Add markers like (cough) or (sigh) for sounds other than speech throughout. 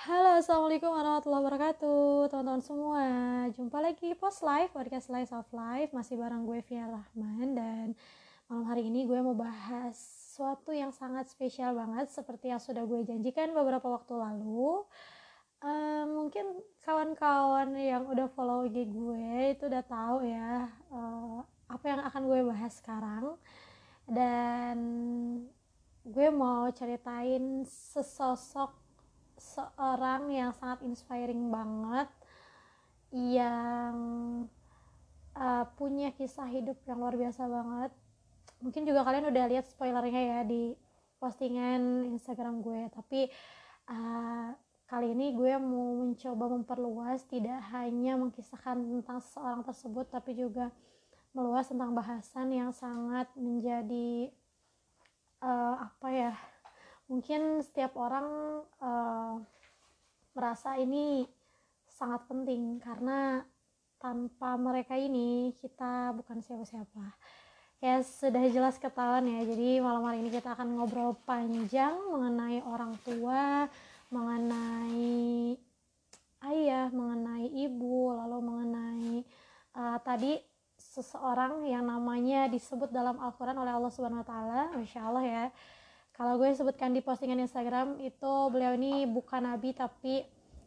Halo, assalamualaikum warahmatullahi wabarakatuh, teman-teman semua. Jumpa lagi post live podcast Slice of Life masih bareng gue Via Rahman dan malam hari ini gue mau bahas sesuatu yang sangat spesial banget seperti yang sudah gue janjikan beberapa waktu lalu. Uh, mungkin kawan-kawan yang udah follow IG gue itu udah tahu ya uh, apa yang akan gue bahas sekarang dan gue mau ceritain sesosok seorang yang sangat inspiring banget yang uh, punya kisah hidup yang luar biasa banget. Mungkin juga kalian udah lihat spoilernya ya di postingan Instagram gue tapi uh, kali ini gue mau mencoba memperluas tidak hanya mengkisahkan tentang seorang tersebut tapi juga meluas tentang bahasan yang sangat menjadi uh, apa ya mungkin setiap orang uh, merasa ini sangat penting karena tanpa mereka ini kita bukan siapa-siapa. Ya sudah jelas ketahuan ya. Jadi malam hari ini kita akan ngobrol panjang mengenai orang tua mengenai ayah mengenai ibu lalu mengenai uh, tadi seseorang yang namanya disebut dalam Al-Quran oleh Allah Subhanahu Wa Taala, Masya Allah ya kalau gue sebutkan di postingan Instagram itu beliau ini bukan nabi tapi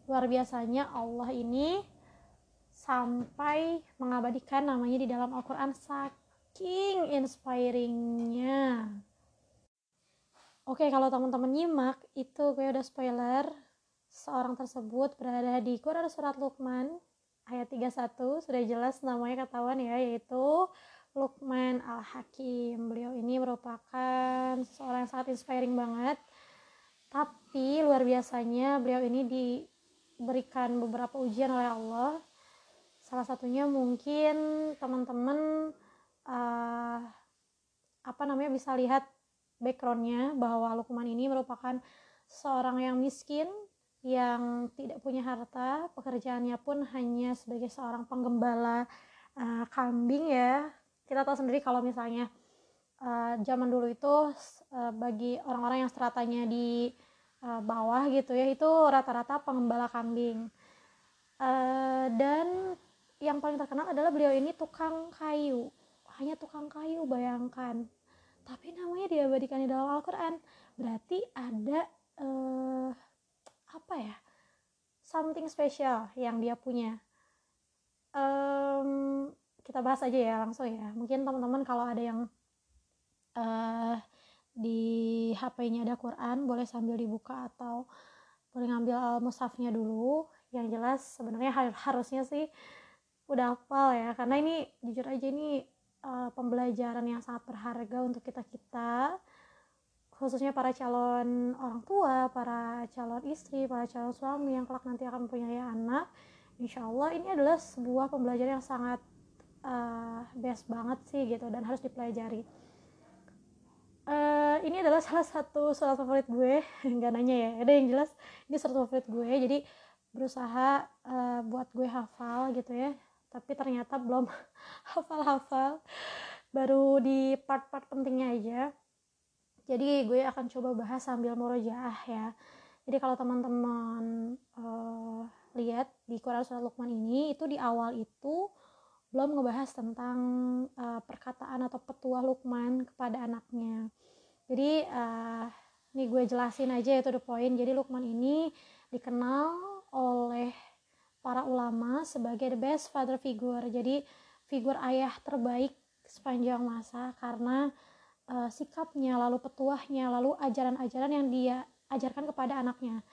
luar biasanya Allah ini sampai mengabadikan namanya di dalam Al-Quran saking inspiringnya. Oke kalau teman-teman nyimak itu gue udah spoiler. Seorang tersebut berada di Quran Surat Luqman ayat 31 sudah jelas namanya ketahuan ya yaitu Lukman Al-Hakim. Beliau ini merupakan seorang yang sangat inspiring banget. Tapi luar biasanya beliau ini diberikan beberapa ujian oleh Allah. Salah satunya mungkin teman-teman uh, apa namanya bisa lihat backgroundnya bahwa Lukman ini merupakan seorang yang miskin yang tidak punya harta pekerjaannya pun hanya sebagai seorang penggembala uh, kambing ya kita tahu sendiri kalau misalnya uh, zaman dulu itu uh, bagi orang-orang yang stratanya di uh, bawah gitu ya itu rata-rata pengembala kambing. Uh, dan yang paling terkenal adalah beliau ini tukang kayu. Hanya tukang kayu bayangkan. Tapi namanya diabadikan di dalam Al-Quran. Berarti ada uh, apa ya something special yang dia punya. Um, kita bahas aja ya langsung ya. Mungkin teman-teman kalau ada yang uh, di HP-nya ada Quran boleh sambil dibuka atau boleh ngambil al-mushafnya dulu. Yang jelas sebenarnya harusnya sih udah hafal ya. Karena ini jujur aja ini uh, pembelajaran yang sangat berharga untuk kita kita khususnya para calon orang tua, para calon istri, para calon suami yang kelak nanti akan punya anak, insya Allah ini adalah sebuah pembelajaran yang sangat uh, best banget sih gitu dan harus dipelajari. Uh, ini adalah salah satu surat favorit gue (laughs) nggak nanya ya ada yang jelas ini surat favorit gue jadi berusaha uh, buat gue hafal gitu ya tapi ternyata belum (laughs) hafal-hafal baru di part-part pentingnya aja. Jadi gue akan coba bahas sambil murojaah ya. Jadi kalau teman-teman uh, lihat di Quran surat Luqman ini itu di awal itu belum ngebahas tentang uh, perkataan atau petua Lukman kepada anaknya. Jadi uh, ini gue jelasin aja itu the point. Jadi Lukman ini dikenal oleh para ulama sebagai the best father figure. Jadi figur ayah terbaik sepanjang masa karena uh, sikapnya, lalu petuahnya, lalu ajaran-ajaran yang dia ajarkan kepada anaknya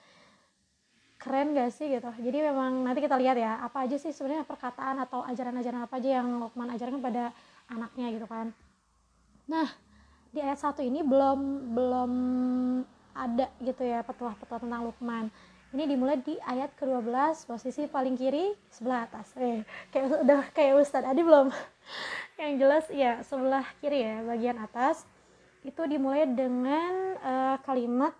keren gak sih gitu. Jadi memang nanti kita lihat ya apa aja sih sebenarnya perkataan atau ajaran-ajaran apa aja yang Lukman ajarkan pada anaknya gitu kan. Nah di ayat satu ini belum belum ada gitu ya petuah-petuah tentang Lukman ini dimulai di ayat ke-12 posisi paling kiri sebelah atas. Eh kayak (laughs) udah kayak Ustadz Adi belum? (laughs) Yang jelas ya sebelah kiri ya bagian atas. Itu dimulai dengan uh, kalimat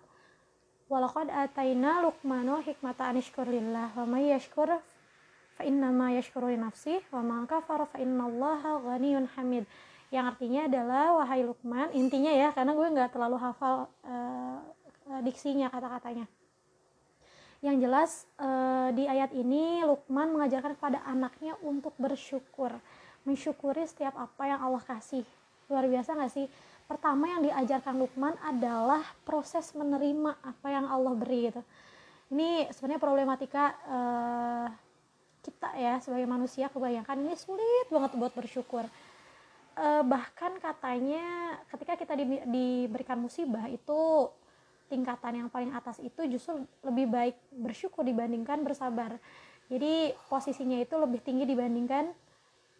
walaqad ataina luqmanu hikmata anishkur lillah wa may yashkur fa innama yashkuru li nafsih wa man kafara fa innallaha ghaniyun hamid. Yang artinya adalah wahai Luqman intinya ya karena gue nggak terlalu hafal uh, diksinya kata-katanya. Yang jelas uh, di ayat ini Lukman mengajarkan kepada anaknya untuk bersyukur. Mensyukuri setiap apa yang Allah kasih. Luar biasa nggak sih pertama yang diajarkan Lukman adalah proses menerima apa yang Allah beri gitu. Ini sebenarnya problematika uh, kita ya sebagai manusia kebayangkan ini sulit banget buat bersyukur. Uh, bahkan katanya ketika kita di, diberikan musibah itu tingkatan yang paling atas itu justru lebih baik bersyukur dibandingkan bersabar. Jadi posisinya itu lebih tinggi dibandingkan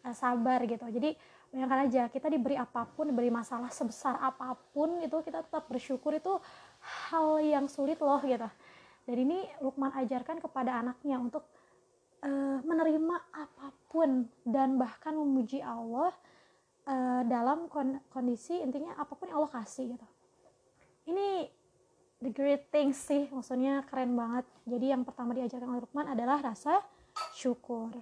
uh, sabar gitu. Jadi bayangkan aja kita diberi apa pun diberi masalah sebesar apa pun itu kita tetap bersyukur itu hal yang sulit loh gitu. Dan ini Lukman ajarkan kepada anaknya untuk uh, menerima apa pun dan bahkan memuji Allah uh, dalam kondisi intinya apa pun yang Allah kasih gitu. Ini the great things sih maksudnya keren banget. Jadi yang pertama diajarkan oleh Lukman adalah rasa syukur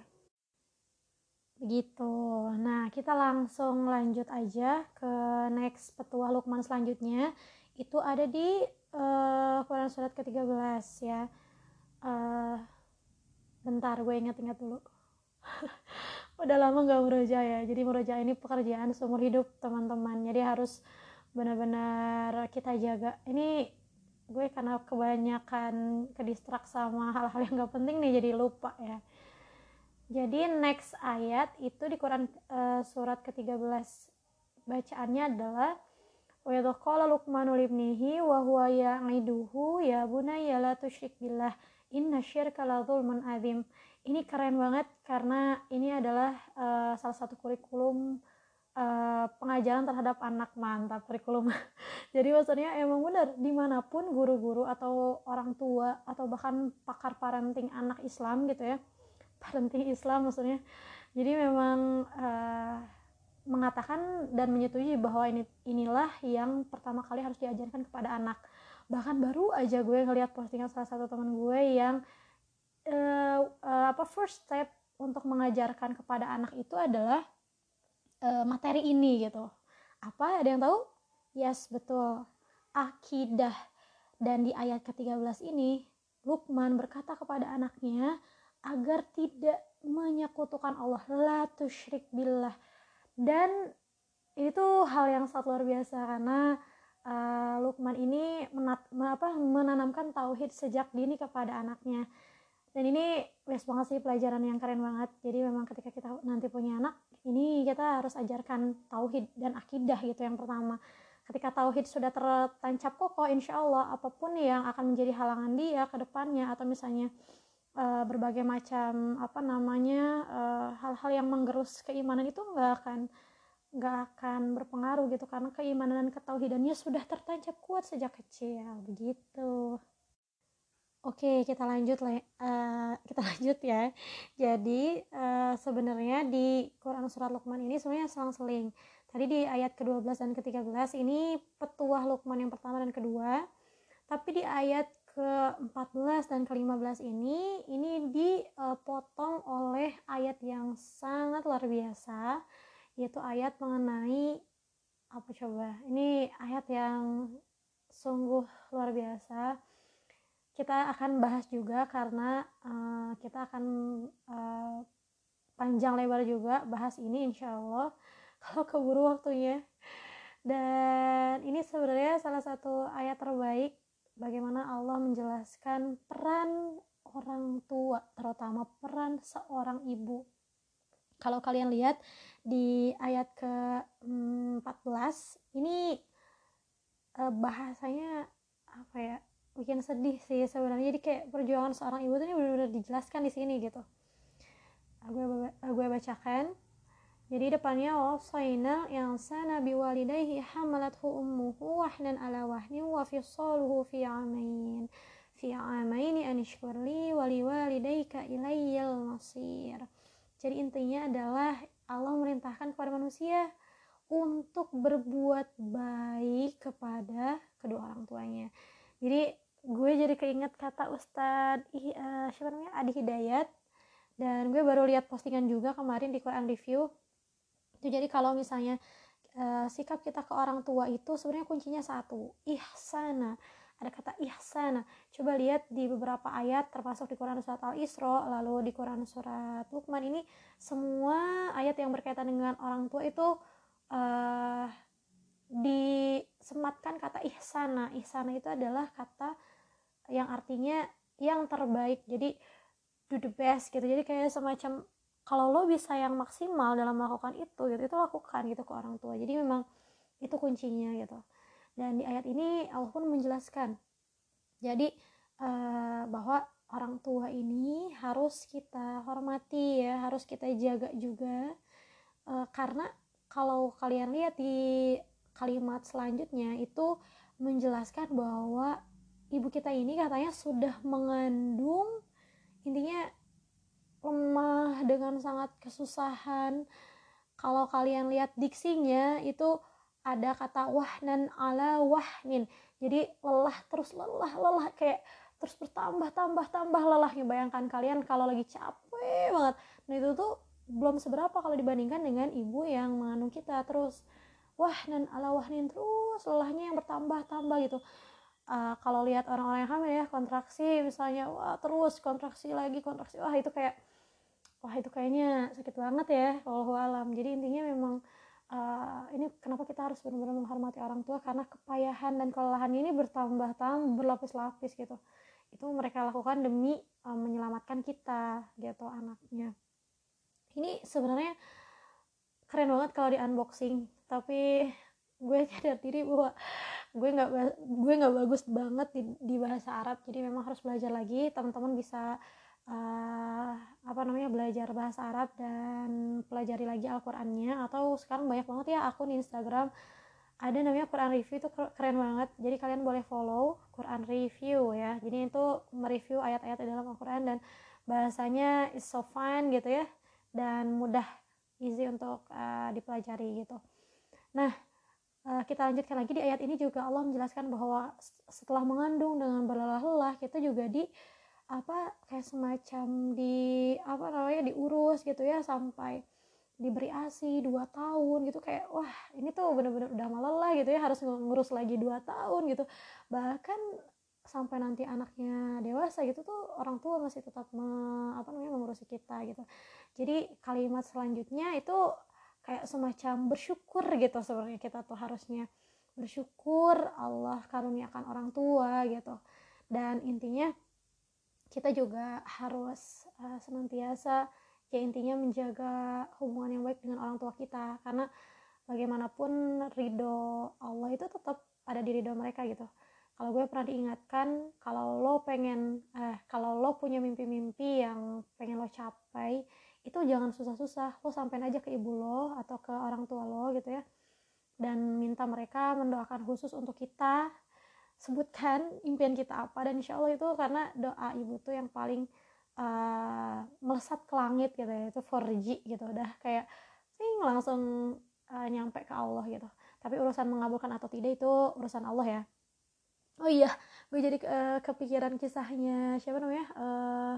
begitu nah kita langsung lanjut aja ke next petua Lukman selanjutnya. Itu ada di uh, Quran surat ke-13 ya. Uh, bentar gue inget-inget dulu. (laughs) Udah lama gak meroja ya. Jadi meroja ini pekerjaan seumur hidup teman-teman. Jadi harus benar-benar kita jaga. Ini gue karena kebanyakan kedistrak sama hal-hal yang gak penting nih jadi lupa ya jadi next ayat itu di Quran uh, surat ke-13 bacaannya adalah wa idh qala luqmanu libnihi wa huwa ya'iduhu ya bunayya la tusyrik billah inna syirka la dzulmun adzim. Ini keren banget karena ini adalah uh, salah satu kurikulum uh, pengajaran terhadap anak mantap kurikulum. (laughs) Jadi maksudnya emang benar di mana pun guru-guru atau orang tua atau bahkan pakar parenting anak Islam gitu ya parenting Islam maksudnya. Jadi memang uh, mengatakan dan menyetujui bahwa ini inilah yang pertama kali harus diajarkan kepada anak. Bahkan baru aja gue ngeliat postingan salah satu teman gue yang uh, uh, apa first step untuk mengajarkan kepada anak itu adalah uh, materi ini gitu. Apa? Ada yang tahu? Yes betul. Akidah. Dan di ayat ke-13 ini Lukman berkata kepada anaknya agar tidak menyekutukan Allah. La tusyrik billah. Dan itu hal yang sangat luar biasa karena uh, Lukman ini menat, apa, menanamkan tauhid sejak dini kepada anaknya. Dan ini best banget sih pelajaran yang keren banget. Jadi memang ketika kita nanti punya anak ini kita harus ajarkan tauhid dan akidah gitu yang pertama. Ketika tauhid sudah tertancap kokoh insya Allah apa pun yang akan menjadi halangan dia ke depannya atau misalnya uh, berbagai macam apa namanya eh, hal-hal uh, yang menggerus keimanan itu nggak akan nggak akan berpengaruh gitu karena keimanan dan ketauhidannya sudah tertancap kuat sejak kecil begitu Oke, kita lanjut uh, kita (laughs) lanjut ya. Jadi uh, sebenarnya di Quran surat Luqman ini sebenarnya selang-seling. Tadi di ayat ke-12 dan ke-13 ini petuah Luqman yang pertama dan kedua. Tapi di ayat ke-14 dan ke-15 ini ini dipotong oleh ayat yang sangat luar biasa yaitu ayat mengenai apa coba? Ini ayat yang sungguh luar biasa kita akan bahas juga karena uh, kita akan uh, panjang lebar juga bahas ini insya Allah (laughs) kalau keburu waktunya dan ini sebenarnya salah satu ayat terbaik bagaimana Allah menjelaskan peran orang tua terutama peran seorang ibu. Kalau kalian lihat di ayat ke-14 ini uh, bahasanya apa ya bikin sedih sih sebenarnya. Jadi kayak perjuangan seorang ibu tuh ini benar-benar dijelaskan di sini gitu. Gue gue bacakan jadi depannya wasaina yang sana biwalidayhi hamalathu ummuhu wahnan ala wahni wa fisaluhu fi amain fi amain an ishkurli wa liwalidayka ilayyal masir. Jadi intinya adalah Allah merintahkan kepada manusia untuk berbuat baik kepada kedua orang tuanya. Jadi gue jadi keinget kata Ustadz uh, siapa namanya? Adi Hidayat. Dan gue baru lihat postingan juga kemarin di Quran Review itu jadi kalau misalnya uh, sikap kita ke orang tua itu sebenarnya kuncinya satu ihsana. Ada kata ihsana. Coba lihat di beberapa ayat termasuk di Quran surat Al-Isra lalu di Quran surat Luqman ini semua ayat yang berkaitan dengan orang tua itu uh, disematkan kata ihsana. Ihsana itu adalah kata yang artinya yang terbaik. Jadi do the best gitu. Jadi kayak semacam kalau lo bisa yang maksimal dalam melakukan itu gitu itu lakukan gitu ke orang tua. Jadi memang itu kuncinya gitu. Dan di ayat ini Allah pun menjelaskan. Jadi uh, bahwa orang tua ini harus kita hormati ya harus kita jaga juga. Uh, karena kalau kalian lihat di kalimat selanjutnya itu menjelaskan bahwa ibu kita ini katanya sudah mengandung intinya lemah dengan sangat kesusahan. Kalau kalian lihat diksinya itu ada kata wahnan ala wahnin. Jadi lelah terus lelah lelah. Kayak terus bertambah tambah tambah lelahnya bayangkan kalian kalau lagi capek banget. Nah itu tuh belum seberapa kalau dibandingkan dengan ibu yang mengandung kita. Terus wahnan ala wahnin terus lelahnya yang bertambah tambah gitu. Uh, kalau lihat orang-orang yang hamil ya kontraksi misalnya wah terus kontraksi lagi kontraksi wah itu kayak wah itu kayaknya sakit banget ya kalau alam. Jadi intinya memang uh, ini kenapa kita harus benar-benar menghormati orang tua? Karena kepayahan dan kelelahan ini bertambah-tambah berlapis-lapis gitu. Itu mereka lakukan demi uh, menyelamatkan kita gitu anaknya. Ini sebenarnya keren banget kalau di unboxing tapi gue (laughs) sadar diri bahwa gue nggak gue nggak bagus banget di, di bahasa Arab. Jadi memang harus belajar lagi teman-teman bisa uh, apa namanya belajar bahasa Arab dan pelajari lagi Al-Qur'annya. Atau sekarang banyak banget ya akun Instagram. Ada namanya Quran review itu keren banget. Jadi kalian boleh follow Quran review ya. Jadi itu mereview ayat-ayat di dalam Al-Quran dan bahasanya is so fun gitu ya. Dan mudah easy untuk uh, dipelajari gitu. Nah uh, kita lanjutkan lagi di ayat ini juga. Allah menjelaskan bahwa setelah mengandung dengan berlelah-lelah kita juga di apa kayak semacam di apa namanya diurus gitu ya sampai diberi asi dua tahun gitu kayak wah ini tuh bener-bener udah malelah gitu ya harus ngurus lagi dua tahun gitu. Bahkan sampai nanti anaknya dewasa gitu tuh orang tua masih tetap me, apa namanya mengurusi kita gitu. Jadi kalimat selanjutnya itu kayak semacam bersyukur gitu sebenarnya kita tuh harusnya. Bersyukur Allah karuniakan orang tua gitu. Dan intinya kita juga harus uh, senantiasa ya intinya menjaga hubungan yang baik dengan orang tua kita. Karena bagaimanapun ridho Allah itu tetap ada di ridho mereka gitu. Kalau gue pernah diingatkan kalau lo pengen eh kalau lo punya mimpi-mimpi yang pengen lo capai itu jangan susah-susah. Lo sampein aja ke ibu lo atau ke orang tua lo gitu ya. Dan minta mereka mendoakan khusus untuk kita sebutkan impian kita apa dan insya Allah itu karena doa ibu tuh yang paling uh, melesat ke langit gitu ya itu 4G gitu. Udah kayak sing langsung uh, nyampe ke Allah gitu. Tapi urusan mengabulkan atau tidak itu urusan Allah ya. Oh iya gue jadi uh, kepikiran kisahnya siapa namanya uh,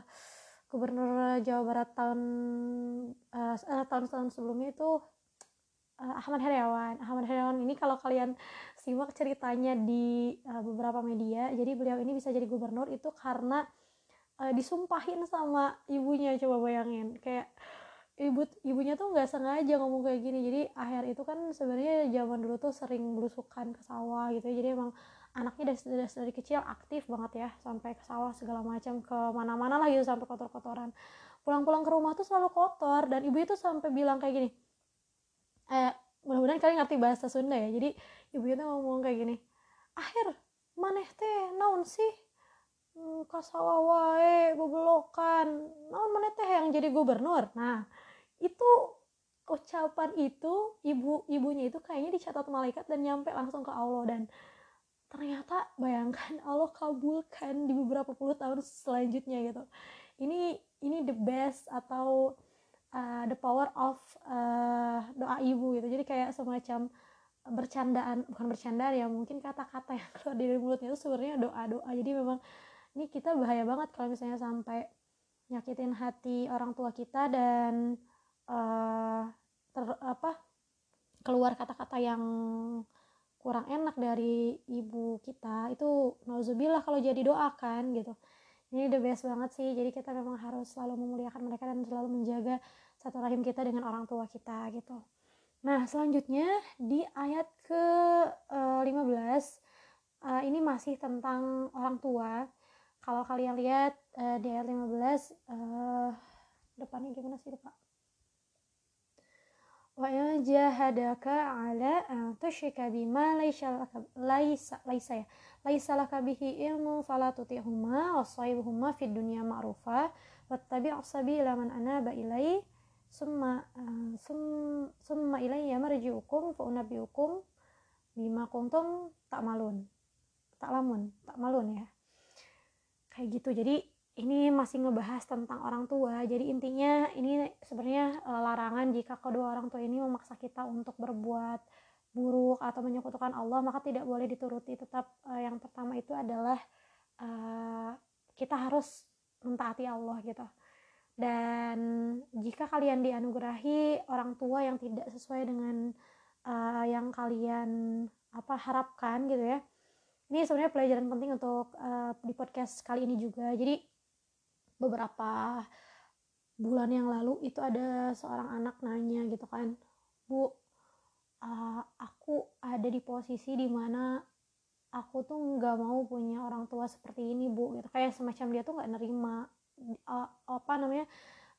gubernur Jawa Barat tahun uh, tahun-tahun sebelumnya itu uh, Ahmad Heriawan. Ahmad Heriawan ini kalau kalian simak ceritanya di uh, beberapa media jadi beliau ini bisa jadi gubernur itu karena uh, disumpahin sama ibunya coba bayangin. Kayak ibu ibunya tuh nggak sengaja ngomong kayak gini. Jadi akhir itu kan sebenarnya zaman dulu tuh sering belusukan ke sawah gitu ya. jadi emang anaknya dari, dari, dari kecil aktif banget ya sampai ke sawah segala macam ke mana-mana lah gitu sampai kotor-kotoran. Pulang-pulang ke rumah tuh selalu kotor dan ibu itu sampai bilang kayak gini eh mudah-mudahan kalian ngerti bahasa Sunda ya. Jadi ibu itu ngomong kayak gini akhir maneh teh naon sih? Hmm, kasawa wae goblokan naon maneh teh yang jadi gubernur? Nah itu ucapan itu ibu ibunya itu kayaknya dicatat malaikat dan nyampe langsung ke Allah. Dan ternyata bayangkan (laughs) Allah kabulkan di beberapa puluh tahun selanjutnya gitu. Ini ini the best atau uh, the power of uh, doa ibu gitu. Jadi kayak semacam bercandaan bukan bercandaan ya mungkin kata-kata yang (laughs) keluar dari mulutnya itu sebenarnya doa-doa. Jadi memang ini kita bahaya banget kalau misalnya sampai nyakitin hati orang tua kita dan uh, ter, apa keluar kata-kata yang kurang enak dari ibu kita. Itu nauzubillah kalau jadi doakan gitu ini the best banget sih. Jadi kita memang harus selalu memuliakan mereka dan selalu menjaga satu rahim kita dengan orang tua kita gitu. Nah selanjutnya di ayat ke uh, 15 uh, ini masih tentang orang tua. Kalau kalian lihat uh, di ayat 15 uh, depannya gimana sih pak wa jahadaka ala an tushrika bima laysa laka laysa laysa ya laysa laka bihi ilmu fala tuti'huma wa sahibuhuma fid dunya ma'rufa wattabi' sabila man anaba ilai summa uh, sum, summa ilayya marji'ukum fa unabbi'ukum bima kuntum tak malun tak lamun tak malun ya. Kayak gitu. Jadi ini masih ngebahas tentang orang tua. Jadi intinya ini sebenarnya e, larangan jika kedua orang tua ini memaksa kita untuk berbuat buruk atau menyekutukan Allah maka tidak boleh dituruti. Tetap e, yang pertama itu adalah e, kita harus mentaati Allah gitu. Dan jika kalian dianugerahi orang tua yang tidak sesuai dengan uh, yang kalian apa harapkan gitu ya. Ini sebenarnya pelajaran penting untuk uh, di podcast kali ini juga. Jadi beberapa bulan yang lalu itu ada seorang anak nanya gitu kan bu uh, aku ada di posisi di mana aku tuh nggak mau punya orang tua seperti ini bu gitu. Kayak semacam dia tuh nggak nerima uh, apa namanya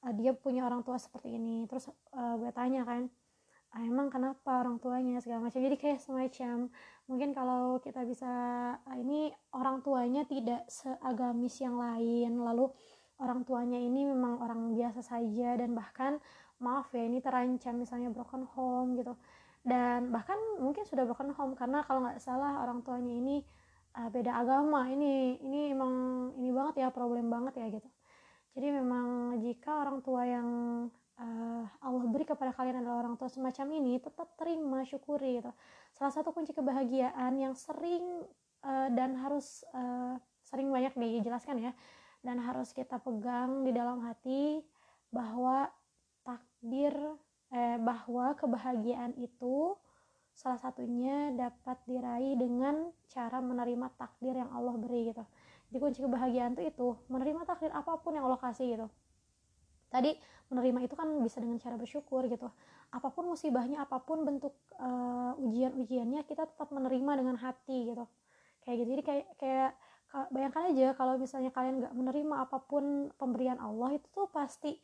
uh, dia punya orang tua seperti ini. Terus uh, gue tanya kan ah, emang kenapa orang tuanya? segala macam. Jadi kayak semacam mungkin kalau kita bisa ini orang tuanya tidak seagamis yang lain. Lalu orang tuanya ini memang orang biasa saja dan bahkan maaf ya ini terancam misalnya broken home gitu. Dan bahkan mungkin sudah broken home karena kalau nggak salah orang tuanya ini uh, beda agama. Ini ini emang ini banget ya problem banget ya gitu. Jadi memang jika orang tua yang uh, Allah beri kepada kalian adalah orang tua semacam ini tetap terima syukuri gitu. Salah satu kunci kebahagiaan yang sering uh, dan harus uh, sering banyak dijelaskan ya dan harus kita pegang di dalam hati bahwa takdir eh, bahwa kebahagiaan itu salah satunya dapat diraih dengan cara menerima takdir yang Allah beri gitu. Jadi kunci kebahagiaan itu itu menerima takdir apa pun yang Allah kasih gitu. Tadi menerima itu kan bisa dengan cara bersyukur gitu. Apa pun musibahnya, apa pun bentuk uh, ujian-ujiannya kita tetap menerima dengan hati gitu. Kayak gitu. Jadi kayak kayak bayangkan aja kalau misalnya kalian nggak menerima apa pun pemberian Allah itu tuh pasti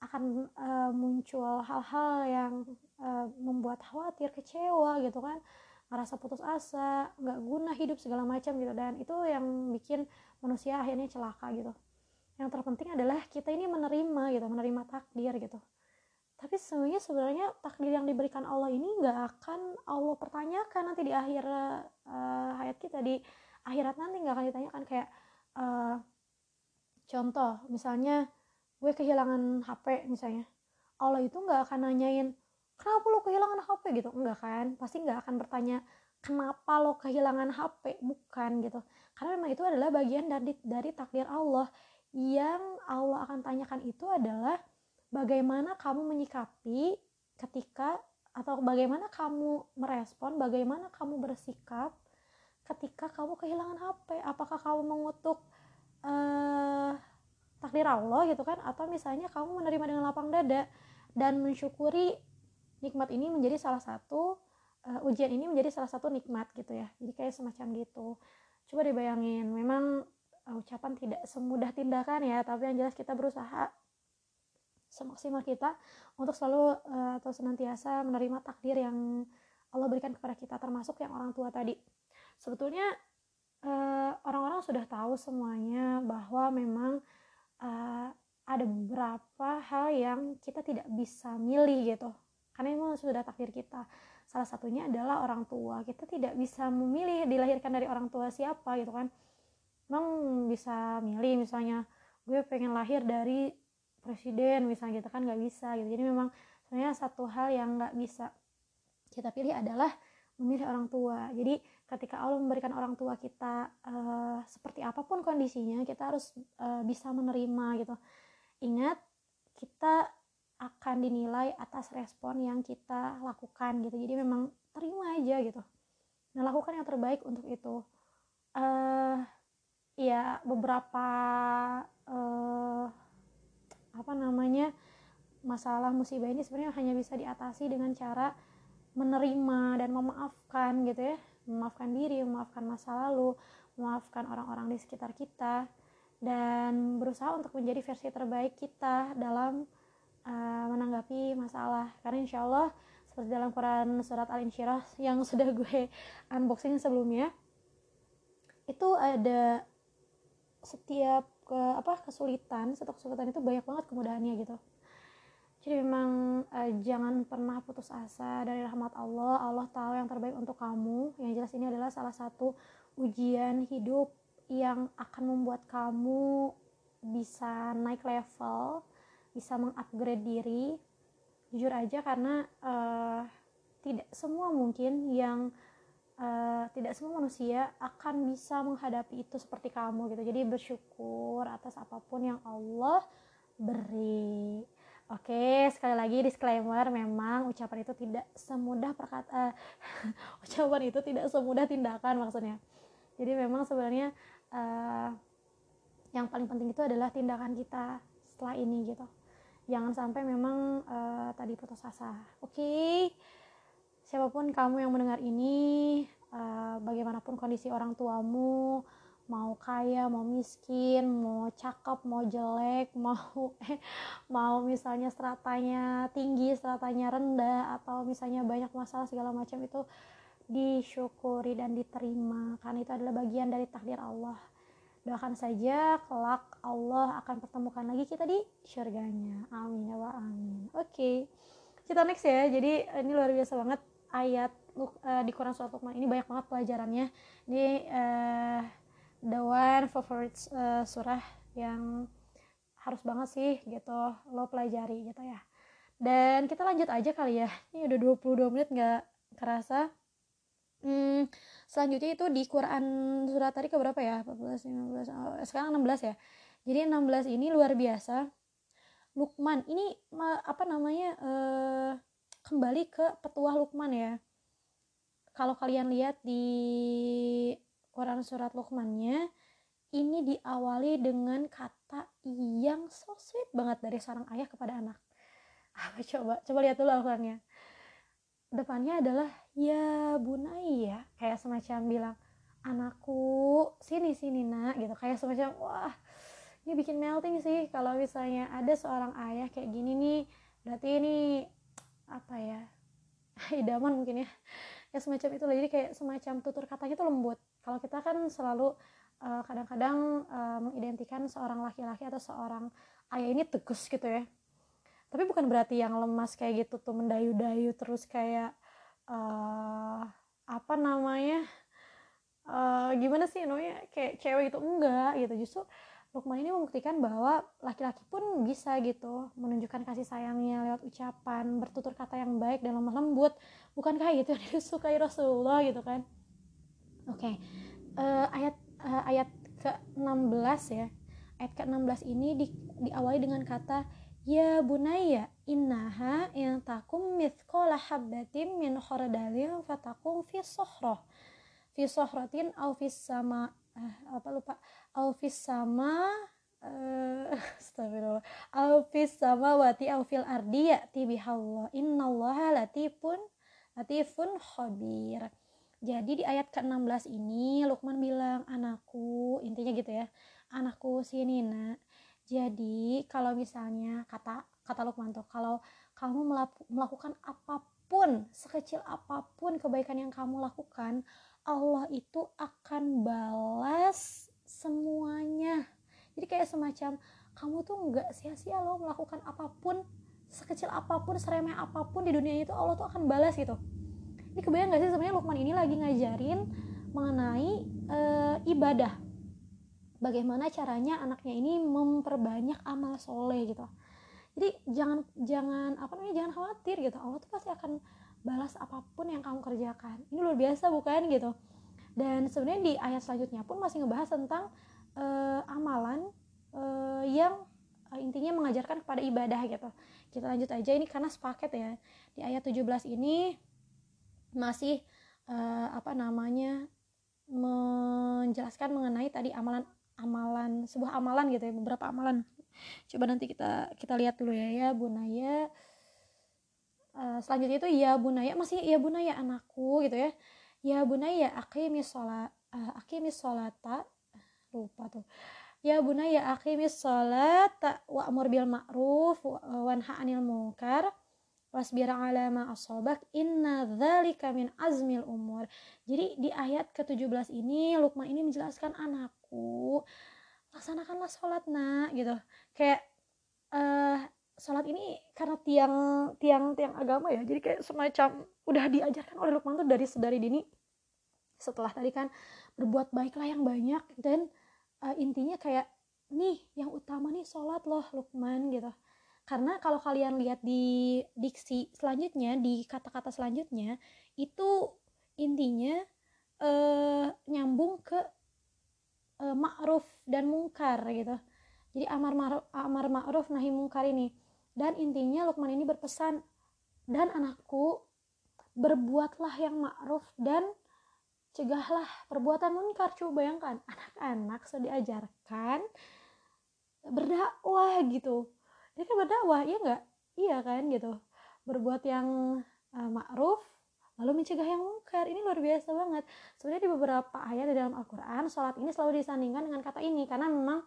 akan uh, muncul hal-hal yang uh, membuat khawatir kecewa gitu kan. Ngerasa putus asa nggak guna hidup segala macam gitu. Dan itu yang bikin manusia akhirnya celaka gitu. Yang terpenting adalah kita ini menerima gitu menerima takdir gitu. Tapi sebenarnya sebenarnya takdir yang diberikan Allah ini nggak akan Allah pertanyakan nanti di akhir uh, hayat kita di akhirat nanti nggak akan ditanyakan kayak uh, contoh misalnya gue kehilangan HP misalnya Allah itu nggak akan nanyain kenapa lo kehilangan HP gitu. Enggak kan pasti nggak akan bertanya kenapa lo kehilangan HP bukan gitu. Karena memang itu adalah bagian dari dari takdir Allah. Yang Allah akan tanyakan itu adalah bagaimana kamu menyikapi ketika atau bagaimana kamu merespon, bagaimana kamu bersikap ketika kamu kehilangan HP apakah kamu mengutuk uh, takdir Allah gitu kan? Atau misalnya kamu menerima dengan lapang dada dan mensyukuri nikmat ini menjadi salah satu uh, ujian ini menjadi salah satu nikmat gitu ya. Jadi kayak semacam gitu. Coba dibayangin memang uh, ucapan tidak semudah tindakan ya tapi yang jelas kita berusaha semaksimal kita untuk selalu uh, atau senantiasa menerima takdir yang Allah berikan kepada kita termasuk yang orang tua tadi sebetulnya eh, orang-orang sudah tahu semuanya bahwa memang uh, ada beberapa hal yang kita tidak bisa milih gitu. Karena memang sudah takdir kita. Salah satunya adalah orang tua. Kita tidak bisa memilih dilahirkan dari orang tua siapa gitu kan. Memang bisa milih misalnya gue pengen lahir dari presiden misalnya gitu kan nggak bisa gitu. Jadi memang sebenarnya satu hal yang nggak bisa kita pilih adalah memilih orang tua. Jadi ketika Allah memberikan orang tua kita uh, seperti apa pun kondisinya kita harus uh, bisa menerima gitu. Ingat kita akan dinilai atas respon yang kita lakukan gitu. Jadi memang terima aja gitu. Dan lakukan yang terbaik untuk itu. Uh, ya beberapa uh, apa namanya masalah musibah ini sebenarnya hanya bisa diatasi dengan cara menerima dan memaafkan gitu ya memaafkan diri memaafkan masa lalu memaafkan orang-orang di sekitar kita dan berusaha untuk menjadi versi terbaik kita dalam uh, menanggapi masalah. Karena insya Allah seperti dalam Quran surat Al-Insyirah yang (laughs) sudah gue unboxing sebelumnya itu ada setiap ke apa kesulitan setiap kesulitan itu banyak banget kemudahannya gitu jadi memang uh, jangan pernah putus asa dari rahmat Allah. Allah tahu yang terbaik untuk kamu. Yang jelas ini adalah salah satu ujian hidup yang akan membuat kamu bisa naik level bisa mengupgrade diri. Jujur aja karena uh, tidak semua mungkin yang uh, tidak semua manusia akan bisa menghadapi itu seperti kamu gitu. Jadi bersyukur atas apa pun yang Allah beri Oke, sekali lagi disclaimer, memang ucapan itu tidak semudah perkata, (laughs) ucapan itu tidak semudah tindakan maksudnya. Jadi memang sebenarnya uh, yang paling penting itu adalah tindakan kita setelah ini gitu jangan sampai memang uh, tadi putus asa oke siapa pun kamu yang mendengar ini uh, bagaimanapun kondisi orang tuamu mau kaya mau miskin mau cakep mau jelek (laughs) mau eh, mau misalnya stratanya tinggi stratanya rendah atau misalnya banyak masalah segala macam itu disyukuri dan diterima. Karena itu adalah bagian dari takdir Allah. Doakan saja kelak Allah akan pertemukan lagi kita di surganya amin ya amin oke okay. kita next ya. Jadi ini luar biasa banget. Ayat uh, di Quran surat Luqman ini banyak banget pelajarannya. Ini uh, the one favorite uh, surah yang harus banget sih gitu lo pelajari gitu ya. Dan kita lanjut aja kali ya. Ini udah 22 menit nggak kerasa. Hmm, selanjutnya itu di Quran surat tadi ke berapa ya 14 15 oh, sekarang 16 ya. Jadi 16 ini luar biasa. Lukman ini apa namanya uh, kembali ke petuah Lukman ya. Kalau kalian lihat di Quran surat Lukmannya ini diawali dengan kata yang so sweet banget dari seorang ayah kepada anak. Apa coba coba lihat dulu Al-Qurannya. Depannya adalah ya bunai ya kayak semacam bilang anakku sini sini nak gitu. Kayak semacam wah ini bikin melting sih kalau misalnya ada seorang ayah kayak gini nih. Berarti ini apa ya (laughs) idaman mungkin ya. Ya semacam itu jadi kayak semacam tutur katanya tuh lembut kalau kita kan selalu eh, kadang-kadang uh, mengidentikan seorang laki-laki atau seorang ayah ini tegas gitu ya. Tapi bukan berarti yang lemas kayak gitu tuh mendayu-dayu terus kayak uh, apa namanya uh, gimana sih namanya kayak cewek itu enggak gitu. Justru Lukman ini membuktikan bahwa laki-laki pun bisa gitu menunjukkan kasih sayangnya lewat ucapan bertutur kata yang baik dan lemah lembut. Bukan kayak gitu yang disukai Rasulullah gitu kan oke. Okay. uh, eh, ayat uh, ayat ke 16 ya. Ayat ke 16 ini di, diawali dengan kata Ya bunaya innaha yang takum mithqala habbatin min khardalin fatakum fi sohroh fi sohrotin au fi sama eh, apa lupa? Au fi sama uh, (laughs) astagfirullah. Au fi sama wati au fil ardi ya'ti bihallah innallaha latifun latifun khabir jadi di ayat ke-16 ini Lukman bilang anakku intinya gitu ya anakku sini nak jadi kalau misalnya kata kata Lukman tuh kalau kamu melakukan apa pun sekecil apa pun kebaikan yang kamu lakukan Allah itu akan balas semuanya. Jadi kayak semacam kamu tuh nggak sia-sia loh melakukan apa pun sekecil apa pun seremeh apa pun di dunia itu Allah tuh akan balas gitu ini kebayang gak sih sebenarnya Lukman ini lagi ngajarin mengenai e, ibadah. Bagaimana caranya anaknya ini memperbanyak amal soleh gitu. Jadi jangan jangan apa namanya jangan khawatir gitu. Allah tuh pasti akan balas apa pun yang kamu kerjakan. Ini luar biasa bukan? Gitu. Dan sebenarnya di ayat selanjutnya pun masih ngebahas tentang uh, amalan uh, yang intinya mengajarkan kepada ibadah gitu. Kita lanjut aja ini karena sepaket ya. Di ayat 17 ini masih uh, apa namanya menjelaskan mengenai tadi amalan amalan sebuah amalan gitu ya beberapa amalan. Coba nanti kita kita lihat dulu ya ya bunaya uh, selanjutnya itu ya bunaya masih ya bunaya anakku gitu ya. Ya bunaya aqimis sholat uh, aqimis sholata lupa tuh. Ya bunaya aqimis sholat wa amur bil ma'ruf wanha anil munkar wasbir ala ma asobak inna dzalika min azmil umur. Jadi di ayat ke-17 ini Lukman ini menjelaskan anakku laksanakanlah sholat nak gitu. Kayak uh, sholat ini karena tiang tiang tiang agama ya. Jadi kayak semacam udah diajarkan oleh Lukman tuh dari sedari dini. Setelah tadi kan berbuat baiklah yang banyak dan uh, intinya kayak nih yang utama nih sholat loh Lukman gitu karena kalau kalian lihat di diksi selanjutnya di kata-kata selanjutnya itu intinya eh, nyambung ke eh, ma'ruf dan mungkar gitu. Jadi amar ma'ruf amar ma'ruf nahi mungkar ini. Dan intinya Lukman ini berpesan dan anakku berbuatlah yang ma'ruf dan cegahlah perbuatan munkar coba bayangkan anak-anak sudah diajarkan berdakwah gitu dia kan berdakwah iya nggak? Iya kan gitu. Berbuat yang uh, ma'ruf lalu mencegah yang mungkar. Ini luar biasa banget. Sebenarnya di beberapa ayat di dalam Al-Quran sholat ini selalu disandingkan dengan kata ini. Karena memang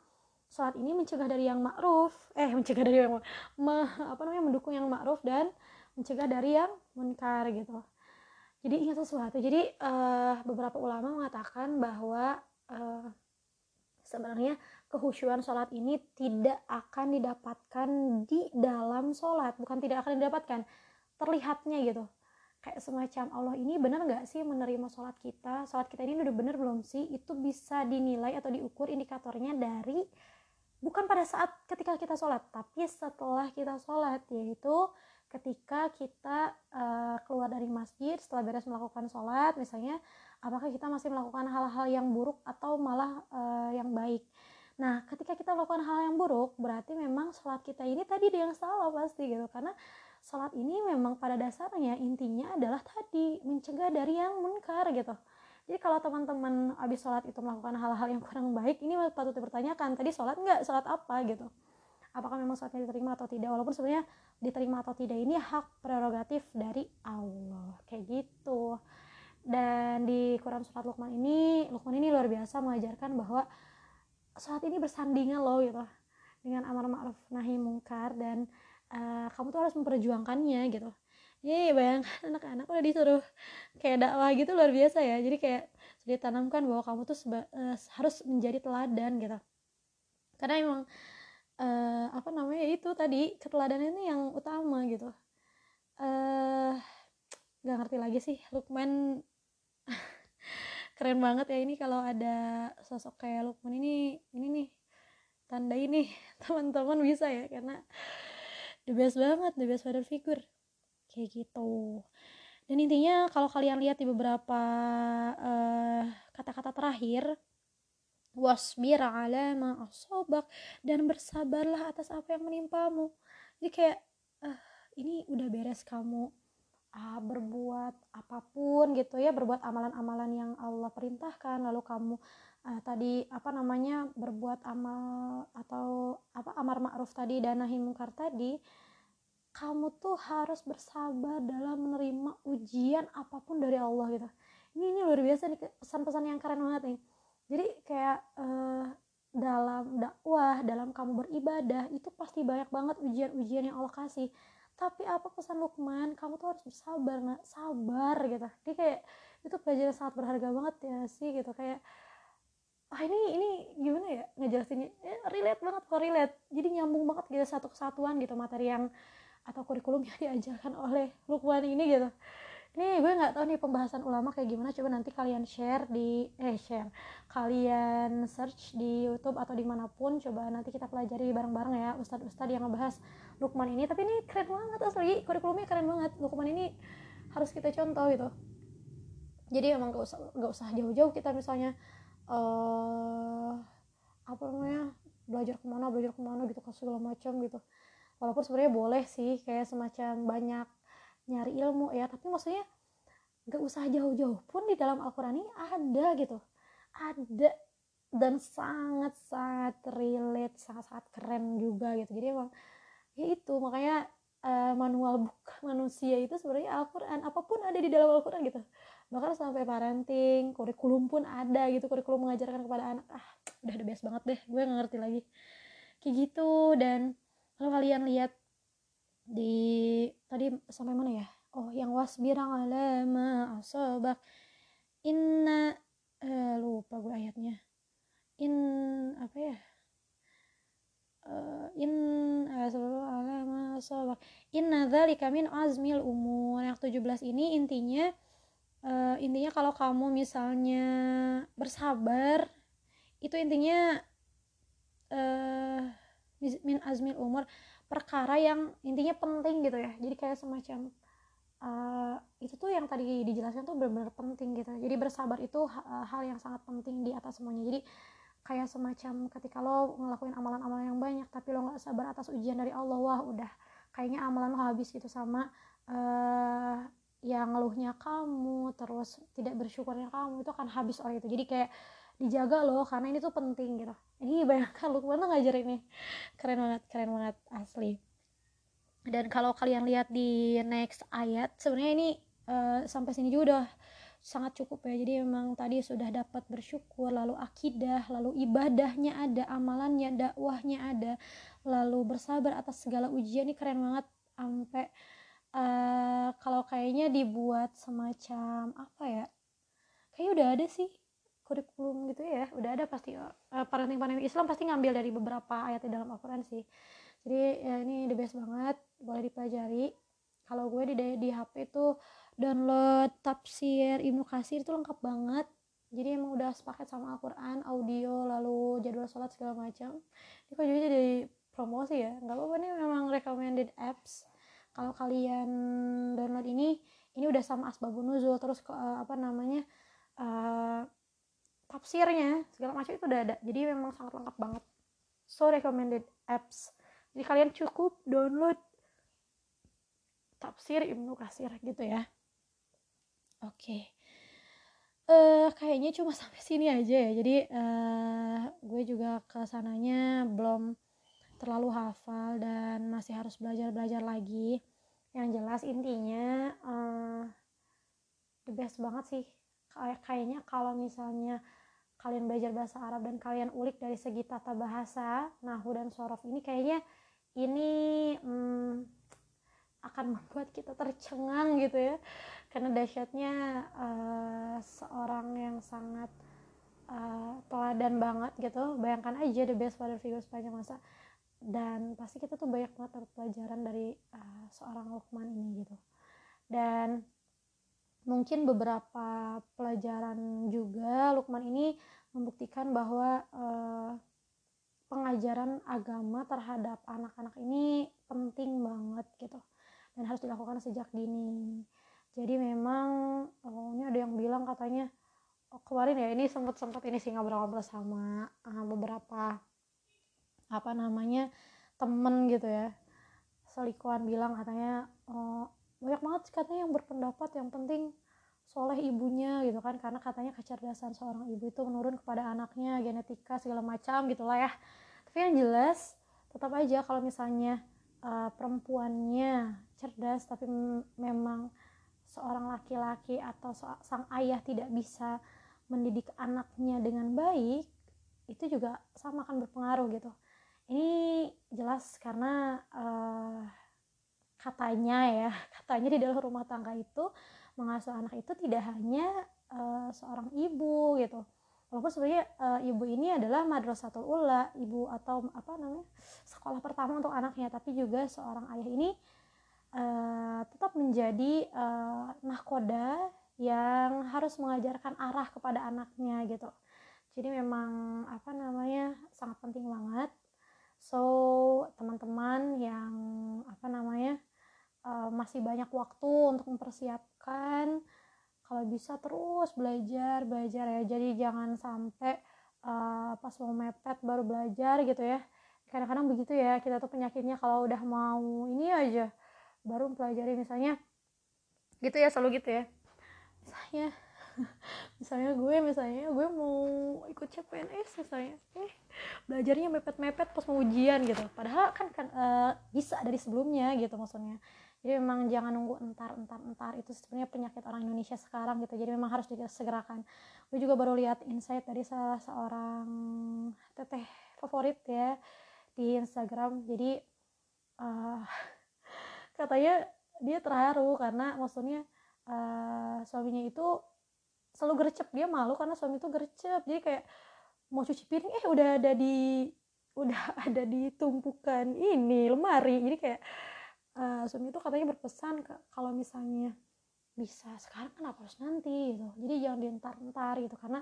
sholat ini mencegah dari yang ma'ruf eh (laughs) mencegah dari yang me, apa namanya mendukung yang ma'ruf dan mencegah dari yang munkar gitu. Jadi ingat sesuatu. Jadi uh, beberapa ulama mengatakan bahwa uh, sebenarnya kehusyuan sholat ini tidak akan didapatkan di dalam sholat. Bukan tidak akan didapatkan terlihatnya gitu. Kayak semacam Allah ini benar nggak sih menerima sholat kita? Sholat kita ini udah bener belum sih? Itu bisa dinilai atau diukur indikatornya dari bukan pada saat ketika kita sholat tapi setelah kita sholat yaitu ketika kita uh, keluar dari masjid setelah beres melakukan sholat misalnya apakah kita masih melakukan hal-hal yang buruk atau malah uh, yang baik Nah, ketika kita melakukan hal yang buruk, berarti memang sholat kita ini tadi dia yang salah pasti gitu. Karena sholat ini memang pada dasarnya intinya adalah tadi mencegah dari yang munkar gitu. Jadi kalau teman-teman habis sholat itu melakukan hal-hal yang kurang baik, ini patut dipertanyakan. Tadi sholat nggak? Sholat apa gitu? Apakah memang sholatnya diterima atau tidak? Walaupun sebenarnya diterima atau tidak ini hak prerogatif dari Allah. Kayak gitu. Dan di Quran Surat Luqman ini, Luqman ini luar biasa mengajarkan bahwa saat ini bersandingan loh gitu dengan amar ma'ruf nahi mungkar dan uh, kamu tuh harus memperjuangkannya gitu jadi bayangkan anak-anak udah disuruh kayak dakwah gitu luar biasa ya jadi kayak ditanamkan bahwa kamu tuh uh, harus menjadi teladan gitu karena emang uh, apa namanya itu tadi keteladanan ini yang utama gitu. Uh, gak ngerti lagi sih Lukman. (laughs) Keren banget ya ini kalau ada sosok kayak Lukman ini ini nih tanda ini (laughs) teman-teman bisa ya karena the best banget the best father figure. Kayak gitu. Dan intinya kalau kalian lihat di beberapa kata eh, kata-kata terakhir wasbir ala ma asobak dan bersabarlah atas apa yang menimpamu. Jadi kayak uh, ini udah beres kamu uh, berbuat apa pun gitu ya berbuat amalan-amalan yang Allah perintahkan. Lalu kamu uh, tadi apa namanya berbuat amal atau apa amar ma'ruf tadi dan nahi mungkar tadi kamu tuh harus bersabar dalam menerima ujian apa pun dari Allah gitu. Ini ini luar biasa nih pesan-pesan yang keren banget nih jadi kayak uh, dalam dakwah dalam kamu beribadah itu pasti banyak banget ujian-ujian yang Allah kasih. Tapi apa pesan Lukman? Kamu tuh harus bersabar nak. Sabar gitu. Dia kayak itu pelajaran sangat berharga banget ya sih gitu. Kayak ah ini ini gimana ya ngejelasinnya? Eh, relate banget kok relate. Jadi nyambung banget gitu satu kesatuan gitu materi yang atau kurikulum yang (laughs) diajarkan oleh Lukman ini gitu ini gue nggak tahu nih pembahasan ulama kayak gimana. Coba nanti kalian share di eh share. Kalian search di YouTube atau di mana pun coba nanti kita pelajari bareng-bareng ya ustadz-ustadz yang ngebahas Lukman ini. Tapi ini keren banget asli. Kurikulumnya keren banget. Lukman ini harus kita contoh gitu. Jadi emang gak usah gak usah jauh-jauh kita misalnya uh, apa namanya belajar ke mana belajar ke mana gitu segala macam gitu. Walaupun sebenarnya boleh sih kayak semacam banyak nyari ilmu ya. Tapi maksudnya nggak usah jauh-jauh pun di dalam Al-Quran ini ada gitu. Ada dan sangat-sangat relate sangat-sangat keren juga gitu. Jadi emang ya itu makanya uh, manual book (laughs) manusia itu sebenarnya Al-Quran apa pun ada di dalam Al-Quran gitu. Bahkan sampai parenting kurikulum pun ada gitu. Kurikulum mengajarkan kepada anak. Ah udah the best banget deh. Gue gak ngerti lagi. Kayak gitu. Dan kalau kalian lihat di tadi sampai mana ya? Oh yang wasbirang ala ma inna eh, lupa gue ayatnya. In apa ya? Uh, in ala ma inna dzalika min azmil umur. Yang 17 ini intinya uh, intinya kalau kamu misalnya bersabar itu intinya uh, min azmil umur perkara yang intinya penting gitu ya. Jadi kayak semacam uh, itu tuh yang tadi dijelaskan tuh benar-benar penting gitu. Jadi bersabar itu hal yang sangat penting di atas semuanya. Jadi kayak semacam ketika lo ngelakuin amalan-amalan yang banyak tapi lo nggak sabar atas ujian dari Allah wah udah kayaknya amalan lo habis gitu sama uh, yang ngeluhnya kamu terus tidak bersyukurnya kamu itu akan habis oleh itu. Jadi kayak dijaga loh karena ini tuh penting gitu. Ini bayangkan (laughs) lu mana ngajar ini. Keren banget keren banget asli. Dan kalau kalian lihat di next ayat sebenarnya ini uh, sampai sini juga udah sangat cukup ya. Jadi memang tadi sudah dapat bersyukur lalu akidah lalu ibadahnya ada amalannya dakwahnya ada lalu bersabar atas segala ujian. Ini keren banget sampai uh, kalau kayaknya dibuat semacam apa ya? Kayak udah ada sih kurikulum gitu ya udah ada pasti uh, parenting parenting Islam pasti ngambil dari beberapa ayat di dalam Al-Quran sih. Jadi ya ini the best banget boleh dipelajari. Kalau gue di di HP itu download tafsir Ibnu Kasir itu lengkap banget. Jadi emang udah sepaket sama Al-Quran audio lalu jadwal sholat segala macam. Ini kok juga jadi promosi ya? Nggak apa-apa nih memang recommended apps. Kalau kalian download ini ini udah sama asbabun nuzul. Terus uh, apa namanya uh, tafsirnya segala macam itu udah ada. Jadi memang sangat lengkap banget. So recommended apps. Jadi kalian cukup download tafsir Ibnu Kasir gitu ya. Oke. Okay. uh, kayaknya cuma (laughs) sampai sini aja ya. Jadi uh, gue juga ke sananya belum terlalu hafal dan masih harus belajar-belajar lagi. Yang jelas intinya uh, the best banget sih. Kayak kayaknya kalau misalnya kalian belajar bahasa Arab dan kalian ulik dari segi tata bahasa nahu dan sorof ini kayaknya ini um, akan membuat kita tercengang gitu ya. Karena dahsyatnya uh, seorang yang sangat uh, teladan banget gitu. Bayangkan aja the best father figure sepanjang masa. Dan pasti kita tuh banyak banget pelajaran dari uh, seorang Lukman ini gitu. Dan mungkin beberapa pelajaran juga Lukman ini membuktikan bahwa uh, pengajaran agama terhadap anak-anak ini penting banget gitu. Dan harus dilakukan sejak dini. Jadi memang oh, ini ada yang bilang katanya oh, kemarin ya ini sempat sempat ini sih ngobrol-ngobrol sama uh, beberapa apa namanya temen gitu ya. Selingkuhan bilang katanya oh, banyak banget katanya yang berpendapat yang penting soleh ibunya gitu kan karena katanya kecerdasan seorang ibu itu menurun kepada anaknya genetika segala macam gitulah ya. Tapi yang jelas tetap aja kalau misalnya uh, perempuannya cerdas tapi memang seorang laki-laki atau so sang ayah tidak bisa mendidik anaknya dengan baik itu juga sama akan berpengaruh gitu. Ini jelas karena uh, katanya ya (laughs) katanya di dalam rumah tangga itu mengasuh anak itu tidak hanya uh, seorang ibu gitu. Walaupun sebenarnya uh, ibu ini adalah madrasatul ula ibu atau apa namanya sekolah pertama untuk anaknya tapi juga seorang ayah ini uh, tetap menjadi uh, nahkoda yang harus mengajarkan arah kepada anaknya gitu. Jadi memang apa namanya sangat penting banget. So teman-teman yang apa namanya uh, masih banyak waktu untuk mempersiapkan. Kalau bisa terus belajar belajar ya. Jadi jangan sampai uh, pas mau mepet baru belajar gitu ya. Kadang-kadang begitu ya kita tuh penyakitnya kalau udah mau ini aja baru mempelajari. Misalnya gitu ya selalu gitu ya. Contohnya (laughs) misalnya gue misalnya gue mau ikut CPNS misalnya eh belajarnya mepet-mepet pas mau ujian gitu. Padahal kan kan uh, bisa dari sebelumnya gitu maksudnya jadi memang jangan nunggu entar entar entar. Itu sebenarnya penyakit orang Indonesia sekarang gitu. Jadi memang harus disegerakan gue juga baru lihat insight dari salah seorang teteh favorit ya di Instagram. Jadi uh, (laughs) katanya dia terharu karena maksudnya uh, suaminya itu selalu gercep. Dia malu karena suami itu gercep. Jadi kayak mau cuci piring eh udah ada di udah (laughs) ada di tumpukan ini lemari. Jadi kayak uh, suami itu katanya berpesan ke, kalau misalnya bisa sekarang kenapa harus nanti gitu. Jadi jangan dientar-entar gitu. Karena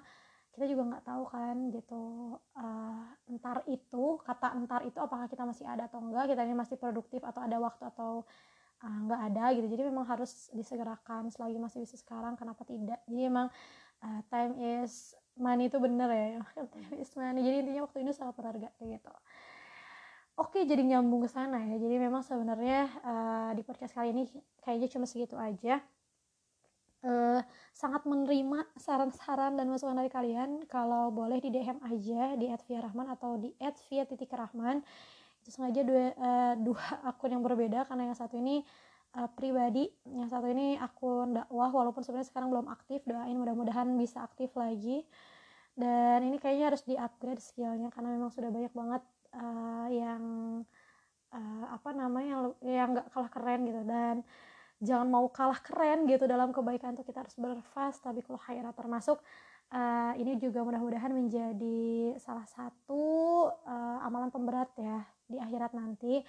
kita juga nggak tahu kan gitu. Uh, entar itu kata entar itu apakah kita masih ada atau enggak kita ini masih produktif atau ada waktu atau uh, nggak ada gitu. Jadi memang harus disegerakan selagi masih bisa sekarang kenapa tidak? Jadi memang uh, time is money itu bener ya. (laughs) Time is money. Jadi intinya waktu ini sangat berharga gitu oke jadi nyambung ke sana ya. Jadi memang sebenarnya uh, di podcast kali ini kayaknya cuma segitu aja. Uh, sangat menerima saran-saran dan masukan dari kalian. Kalau boleh di DM aja di @via_rahman atau di @via_rahman itu sengaja dua, uh, dua (laughs) akun yang berbeda karena yang satu ini uh, pribadi yang satu ini akun dakwah walaupun sebenarnya sekarang belum aktif. Doain mudah-mudahan bisa aktif lagi. Dan ini kayaknya harus di upgrade skillnya karena memang sudah banyak banget uh, yang uh, apa namanya yang nggak kalah keren gitu. Dan jangan mau kalah keren gitu dalam kebaikan tuh kita harus berfast tapi kalau khairat termasuk uh, ini juga mudah-mudahan menjadi salah satu uh, amalan pemberat ya di akhirat nanti.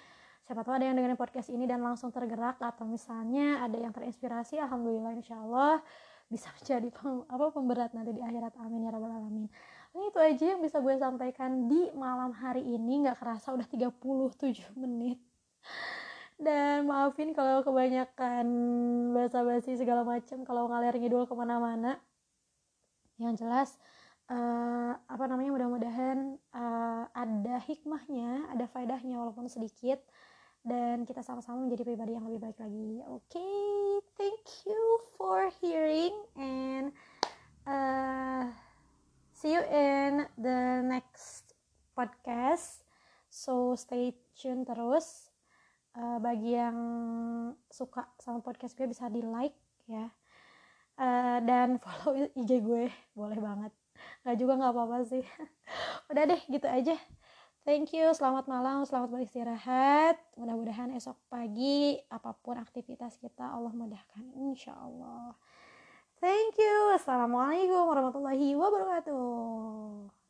Siapa tahu ada yang dengerin podcast ini dan langsung tergerak atau misalnya ada yang terinspirasi alhamdulillah insya Allah bisa (laughs) menjadi pem, apa pemberat nanti di akhirat. Amin ya rabbal alamin ini itu aja yang bisa gue sampaikan di malam hari ini. Nggak kerasa udah 37 menit. Dan maafin kalau kebanyakan basa-basi segala macam kalau ngalir ngidul ke mana-mana. Yang jelas uh, apa namanya mudah-mudahan uh, ada hikmahnya ada faedahnya walaupun sedikit. Dan kita sama-sama menjadi pribadi yang lebih baik lagi. Oke okay, thank you for hearing and uh, see you in the next podcast. So stay tune terus. Uh, bagi yang suka sama podcast gue bisa di like ya. Uh, dan (laughs) follow IG gue. Boleh banget. Nggak juga nggak apa-apa sih. (laughs) Udah deh gitu aja. Thank you. Selamat malam selamat beristirahat. Mudah-mudahan esok pagi apa pun aktivitas kita Allah mudahkan. Insya Allah thank you. Assalamualaikum warahmatullahi wabarakatuh